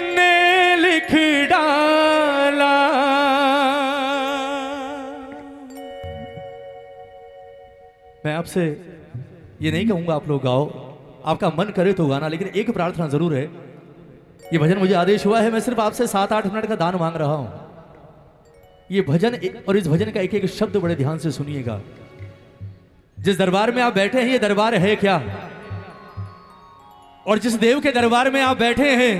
ने लिख डाला। मैं आपसे ये नहीं कहूँगा आप लोग गाओ आपका मन करे तो गाना, लेकिन एक प्रार्थना ज़रूर है। ये भजन मुझे आदेश हुआ है, मैं सिर्फ़ आपसे सात आठ मिनट का दान मांग रहा हूँ। ये भजन और इस भजन का एक एक शब्द बड़े ध्यान से सुनिएगा। जिस दरबार में आप बैठे हैं, ये दरबार है क्या? और जिस देव के दरबार में आप बैठे हैं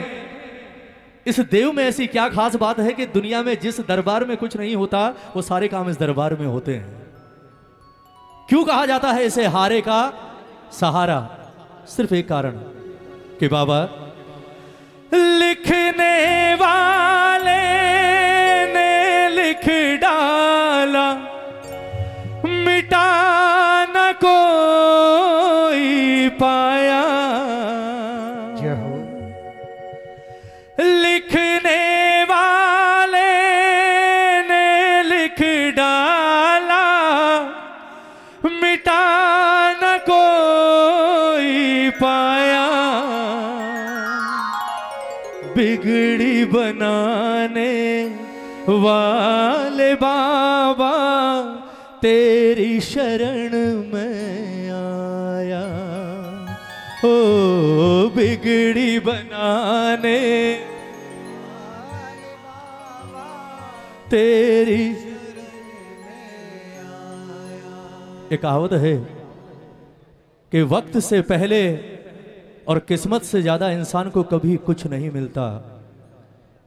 इस देव में ऐसी क्या खास बात है कि दुनिया में जिस दरबार में कुछ नहीं होता, वो सारे काम इस दरबार में होते हैं। क्यों कहा जाता है इसे हारे का सहारा? सिर्फ़ एक कारण कि बाबा डाला, मिटा न कोई पाया। बिगड़ी बनाने वाले बाबा, तेरी शरण में आया। ओ, बिगड़ी बनाने तेरी एक कहावत है कि वक्त से पहले और किस्मत से ज़्यादा इंसान को कभी कुछ नहीं मिलता।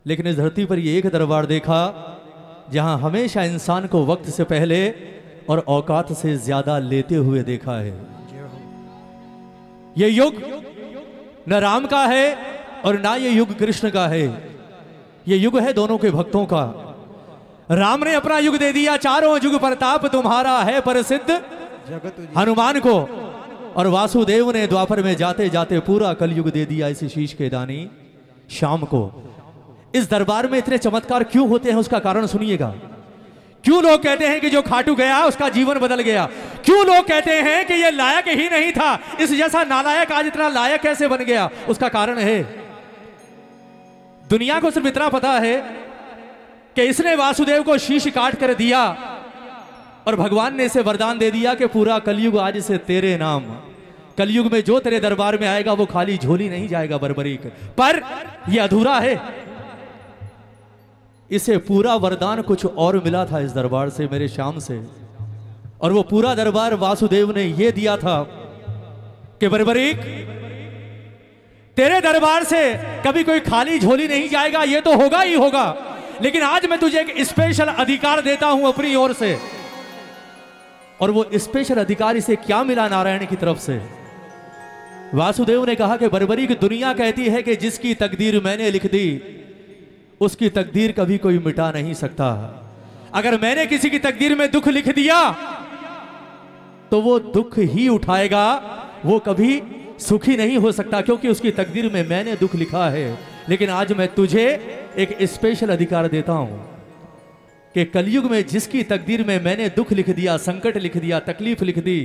लेकिन इस धरती पर ये एक दरबार देखा, जहाँ हमेशा इंसान को वक्त से पहले और औकात से ज़्यादा लेते हुए देखा है। ये युग न राम का है और ना ये युग कृष्ण का है। ये युग है दोनों के भक्तों का। राम ने अपना युग दे दिया चारों युग प्रताप तुम्हारा है प्रसिद्ध। जगत हनुमान को और वासुदेव ने द्वापर में जाते जाते पूरा कलयुग दे दिया इस शीश के दानी शाम को। इस दरबार में इतने चमत्कार क्यों होते हैं उसका कारण सुनिएगा। क्यों लोग कहते हैं कि जो खाटू गया उसका जीवन बदल गया? क्यों लोग कहते हैं कि यह लायक ही नहीं था? इस जैसा नालायक आज इतना लायक कैसे बन गया? उसका कारण है दुनिया को सिर्फ़ इतना पता है कि इसने वासुदेव को शीश काट कर दिया और भगवान ने इसे वरदान दे दिया कि पूरा कलयुग आज से तेरे नाम। कलयुग में जो तेरे दरबार में आएगा, वो खाली झोली नहीं जाएगा बरबरीक। पर यह अधूरा है। इसे पूरा वरदान कुछ और मिला था इस दरबार से, मेरे श्याम से। और वो पूरा दरबार वासुदेव ने यह दिया था कि बरबरीक, तेरे दरबार से कभी कोई खाली झोली नहीं जाएगा, ये तो होगा ही होगा। लेकिन आज मैं तुझे एक स्पेशल अधिकार देता हूँ अपनी ओर से। और वो स्पेशल अधिकार इसे क्या मिला नारायण की तरफ़ से? वासुदेव ने कहा कि बरबरी की दुनिया कहती है कि जिसकी तकदीर मैंने लिख दी, उसकी तकदीर कभी कोई मिटा नहीं सकता। अगर मैंने किसी की तकदीर में दुख लिख दिया तो वो दुख ही उठाएगा, वो कभी सुखी नहीं हो सकता, क्योंकि उसकी तकदीर में मैंने दुख लिखा है। लेकिन आज मैं तुझे एक स्पेशल अधिकार देता हूँ कि कलयुग में जिसकी तकदीर में मैंने दुख लिख दिया, संकट लिख दिया, तकलीफ़ लिख दी,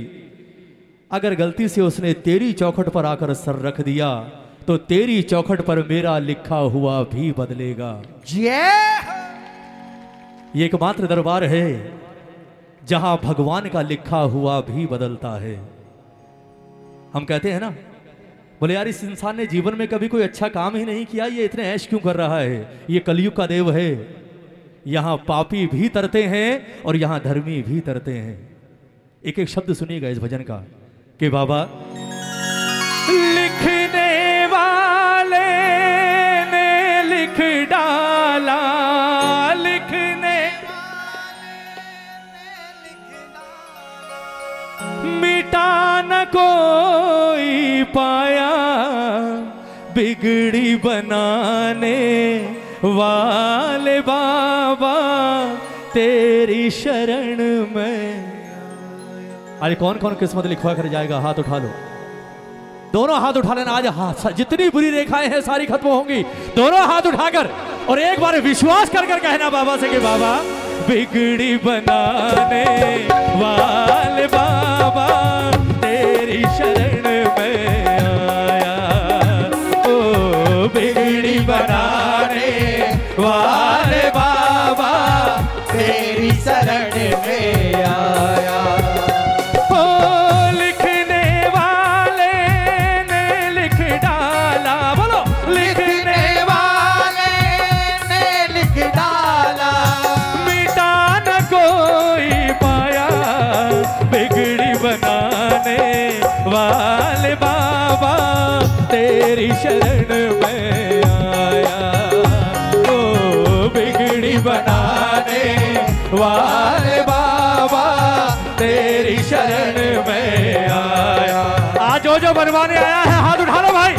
अगर गलती से उसने तेरी चौखट पर आकर सर रख दिया तो तेरी चौखट पर मेरा लिखा हुआ भी बदलेगा। ये एकमात्र दरबार है जहाँ भगवान का लिखा हुआ भी बदलता है। हम कहते हैं ना बोले, यार, इस इंसान ने जीवन में कभी कोई अच्छा काम ही नहीं किया, ये इतने ऐश क्यों कर रहा है? ये कलयुग का देव है। यहाँ पापी भी तरते हैं और यहाँ धर्मी भी तरते हैं। एक एक शब्द सुनिएगा इस भजन का कि, बाबा, लिखने वाले ने लिख डाला, लिखने मिटा न कोई पाया बिगड़ी बनाने वाले बाबा, तेरी शरण में अरे कौन कौन किस्मत लिखवा कर जाएगा? हाथ उठा लो। दोनों हाथ उठा लेना। आज हाथ जितनी बुरी रेखाएँ हैं, सारी खत्म होंगी। दोनों हाथ उठाकर और एक बार विश्वास कर कर कहना बाबा से कि बाबा, बिगड़ी बनाने वाले बाबा। बनाने वाले बाबा, तेरी शरण में आया। ओ, बिगड़ी बनाने वाले बाबा, तेरी शरण में आया। आज जो जो बनवाने आया है, हाथ उठा लो भाई।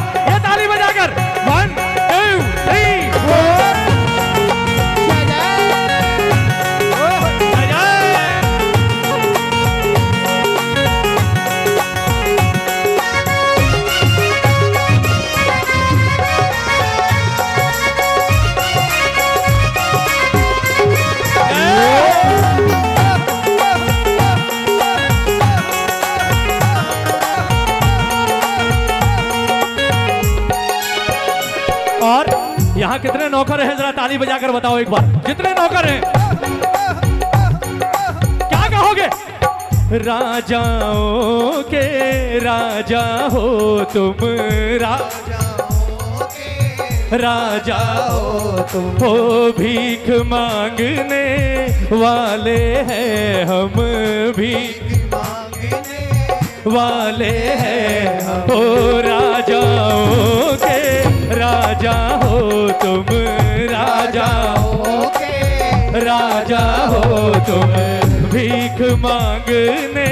ताली बजाकर बताओ एक बार। जितने नौकर हैं क्या कहोगे? राजाओं के राजा हो तुम रा, राजा हो तुम हो भीख मांगने वाले हैं हम भीख मांगने वाले हैं ओ राजाओं राजा हो तुम राजा हो राजा हो तुम। भीख मांगने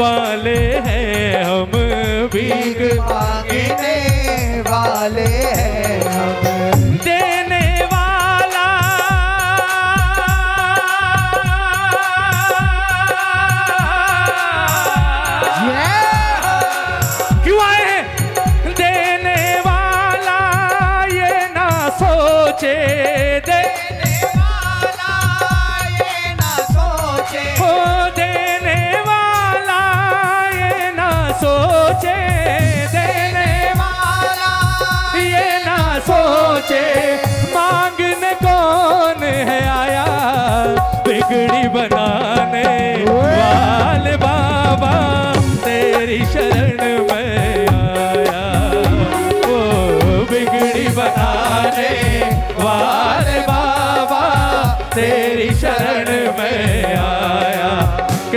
वाले हैं हम भीख मांगने वाले हैं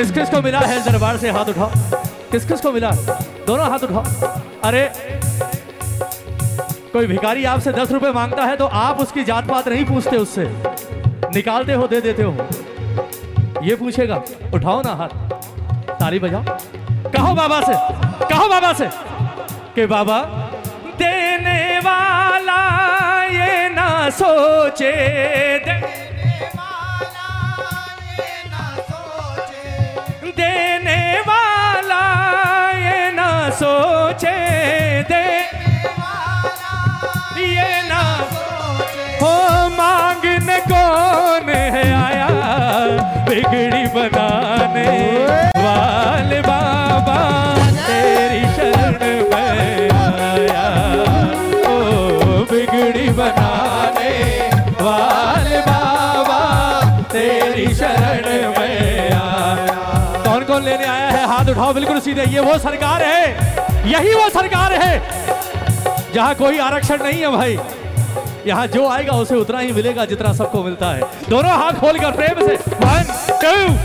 किस किस को मिला है दरबार से हाथ उठाओ? किस किस को मिला? दोनों हाथ उठाओ। अरे कोई भिखारी आपसे दस रुपए माँगता है तो आप उसकी जात पात नहीं पूछते उससे। निकालते हो दे देते हो। ये पूछेगा उठाओ ना हाथ। ताली बजाओ। कहो बाबा से कहो बाबा से कि बाबा देने वाला ये ना सोचे दे, ये है बिल्कुल सीधे, ये वो सरकार है, यही वो सरकार है। जहाँ कोई आरक्षण नहीं है भाई, यहाँ जो आएगा उसे उतना ही मिलेगा जितना सबको मिलता है। दोनों हाथ खोलकर प्रेम से वन टू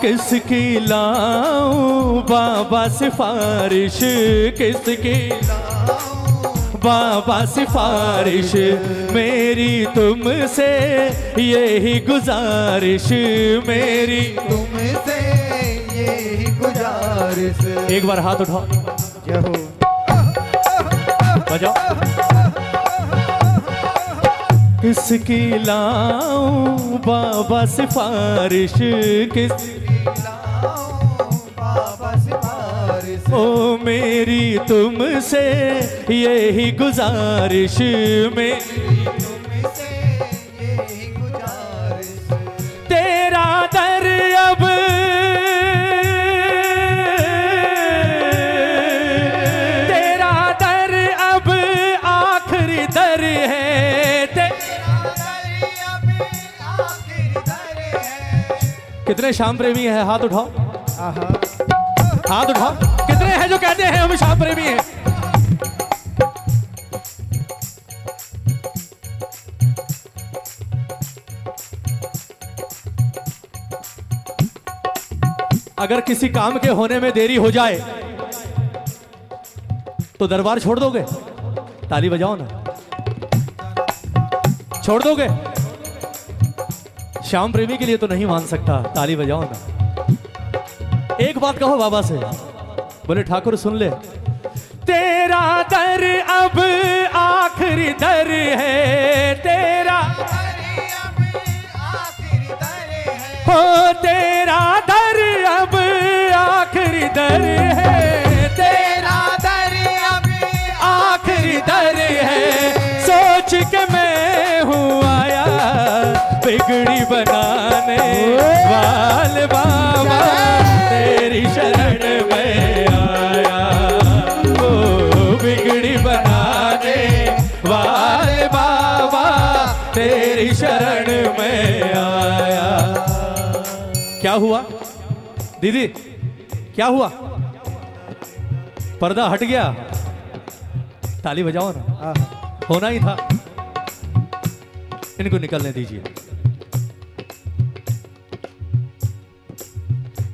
किसकी लाऊं? बाबा सिफारिश किसकी बाबा सिफारिश मेरी तुमसे, यही गुजारिश मेरी तुमसे, यही गुजारिश। एक बार हाथ उठाओ। बजाओ। किसकी लाऊं? बाबा सिफारिश किस ओ मेरी तुमसे यही गुजारिश में। तेरा दर अब तेरा दर अब आखिरी दर है. कितने शाम प्रेमी है हाथ उठाओ। हाथ उठाओ। कितने हैं जो कहते हैं, हम श्याम प्रेमी हैं। अगर किसी काम के होने में देरी हो जाए तो दरबार छोड़ दोगे? ताली बजाओ ना। छोड़ दोगे? श्याम प्रेमी के लिए तो नहीं मान सकता। ताली बजाओ ना। एक बात कहो बाबा से बोले ठाकुर सुन ले। तेरा दर अब आखिरी दर है। तेरा हो तेरा दर अब आखिरी दर है। तेरा दर अब आखिरी दर है। सोच के मैं हूँ आया बिगड़ी बनाने वाल बाबा। तेरी शरण में बाबा तेरी शरण में आया। क्या हुआ? दीदी क्या हुआ? पर्दा हट गया। ताली बजाओ ना। होना ही था। इनको निकलने दीजिए।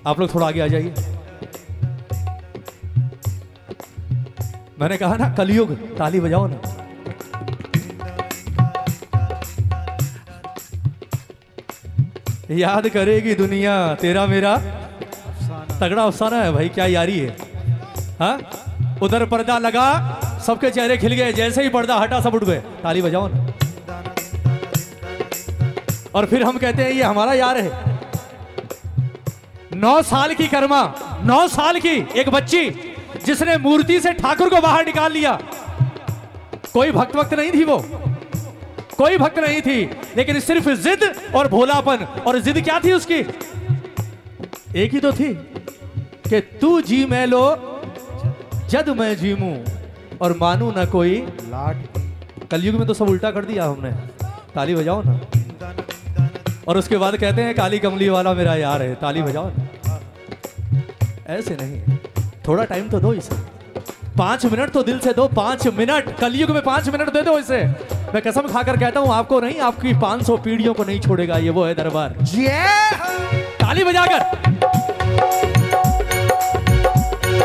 आप लोग थोड़ा आगे आ जाइए। मैंने कहा ना कलयुग ताली बजाओ ना। याद करेगी दुनिया, तेरा मेरा। तगड़ा अफसाना है भाई, क्या यारी है? हाँ? उधर पर्दा लगा, सबके चेहरे खिल गए, जैसे ही पर्दा हटा, सब उठ गए। ताली बजाओ ना। और फिर हम कहते हैं, ये हमारा यार है। नौ साल की कर्मा, नौ साल की एक बच्ची, जिसने मूर्ति से ठाकुर को बाहर निकाल लिया। कोई भक्त वक्त नहीं थी वो। कोई भक्त नहीं थी लेकिन सिर्फ़ जिद और भोलापन। और जिद क्या थी उसकी? एक ही तो थी कि तू जी मैं लो जद मैं जीमू और मानू ना कोई लाट कलयुग में तो सब उल्टा कर दिया हमने। ताली बजाओ ना। और उसके बाद कहते हैं काली कमली वाला मेरा यार है ताली बजाओ ना। ऐसे नहीं थोड़ा टाइम तो दो इसे। पाँच मिनट तो दिल से दो पाँच मिनट। कलयुग में पाँच मिनट दे दो इसे। मैं कसम खाकर कहता हूँ आपको नहीं आपकी 500 पीढ़ियों को नहीं छोड़ेगा ये वो है दरबार। ताली बजाकर।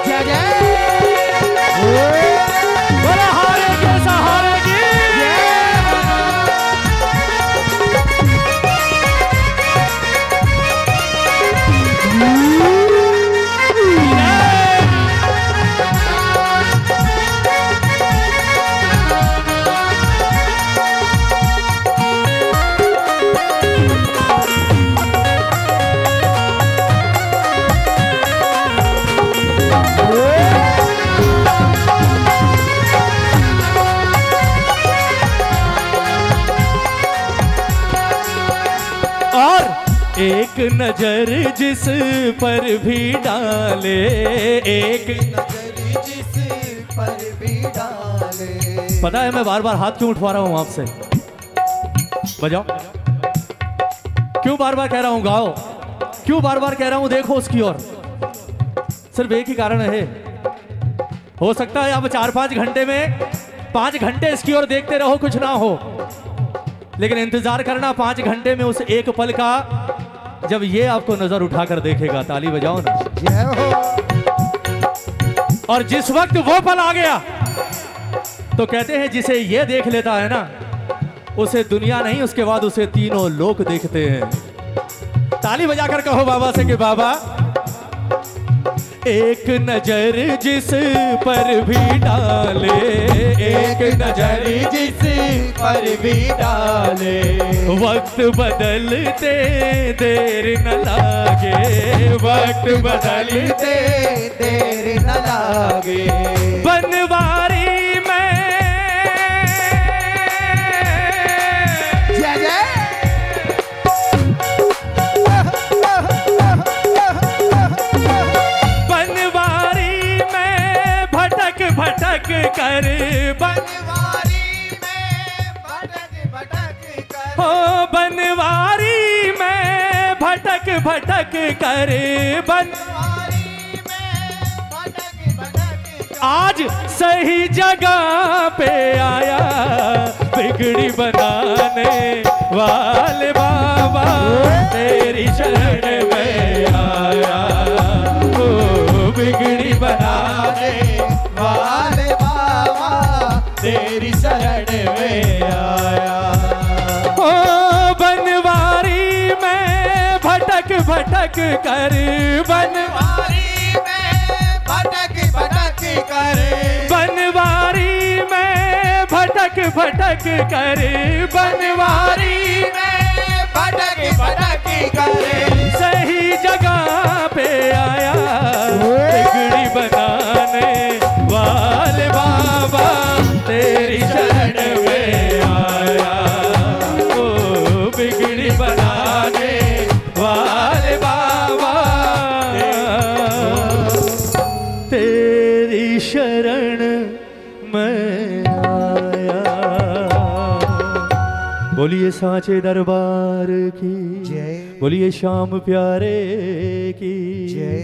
जय जय नज़र जिस पर भी डाले, एक नज़र जिस पर भी डाले पता है, मैं बार बार हाथ क्यों उठवा रहा हूँ आपसे? बजाओ। क्यों बार बार कह रहा हूँ, गाओ। क्यों बार बार कह रहा हूँ, देखो उसकी ओर। सिर्फ़ एक ही कारण है। हो सकता है आप चार पाँच घंटे में, पाँच घंटे इसकी ओर देखते रहो, कुछ ना हो। लेकिन इंतज़ार करना, पाँच घंटे में उस एक पल का जब ये आपको नज़र उठाकर देखेगा ताली बजाओ ना। और जिस वक्त वो पल आ गया तो कहते हैं जिसे ये देख लेता है ना उसे दुनिया नहीं उसके बाद उसे तीनों लोग देखते हैं। ताली बजाकर कहो बाबा से कि बाबा एक नज़र जिस पर भी डाले। एक नज़र जिस पर भी डाले। वक्त बदलते देर न लागे। वक्त बदलते देर न लागे। बनवारी भटक करे बन। आज सही जगह पे आया बिगड़ी बनाने वाले बाबा भटक कर बन बनवारी में, भटक भटक कर बनवारी में, भटक भटक कर बनवारी में, भटक भटक कर सांचे दरबार की। जय। बोलिए श्याम प्यारे की। जय।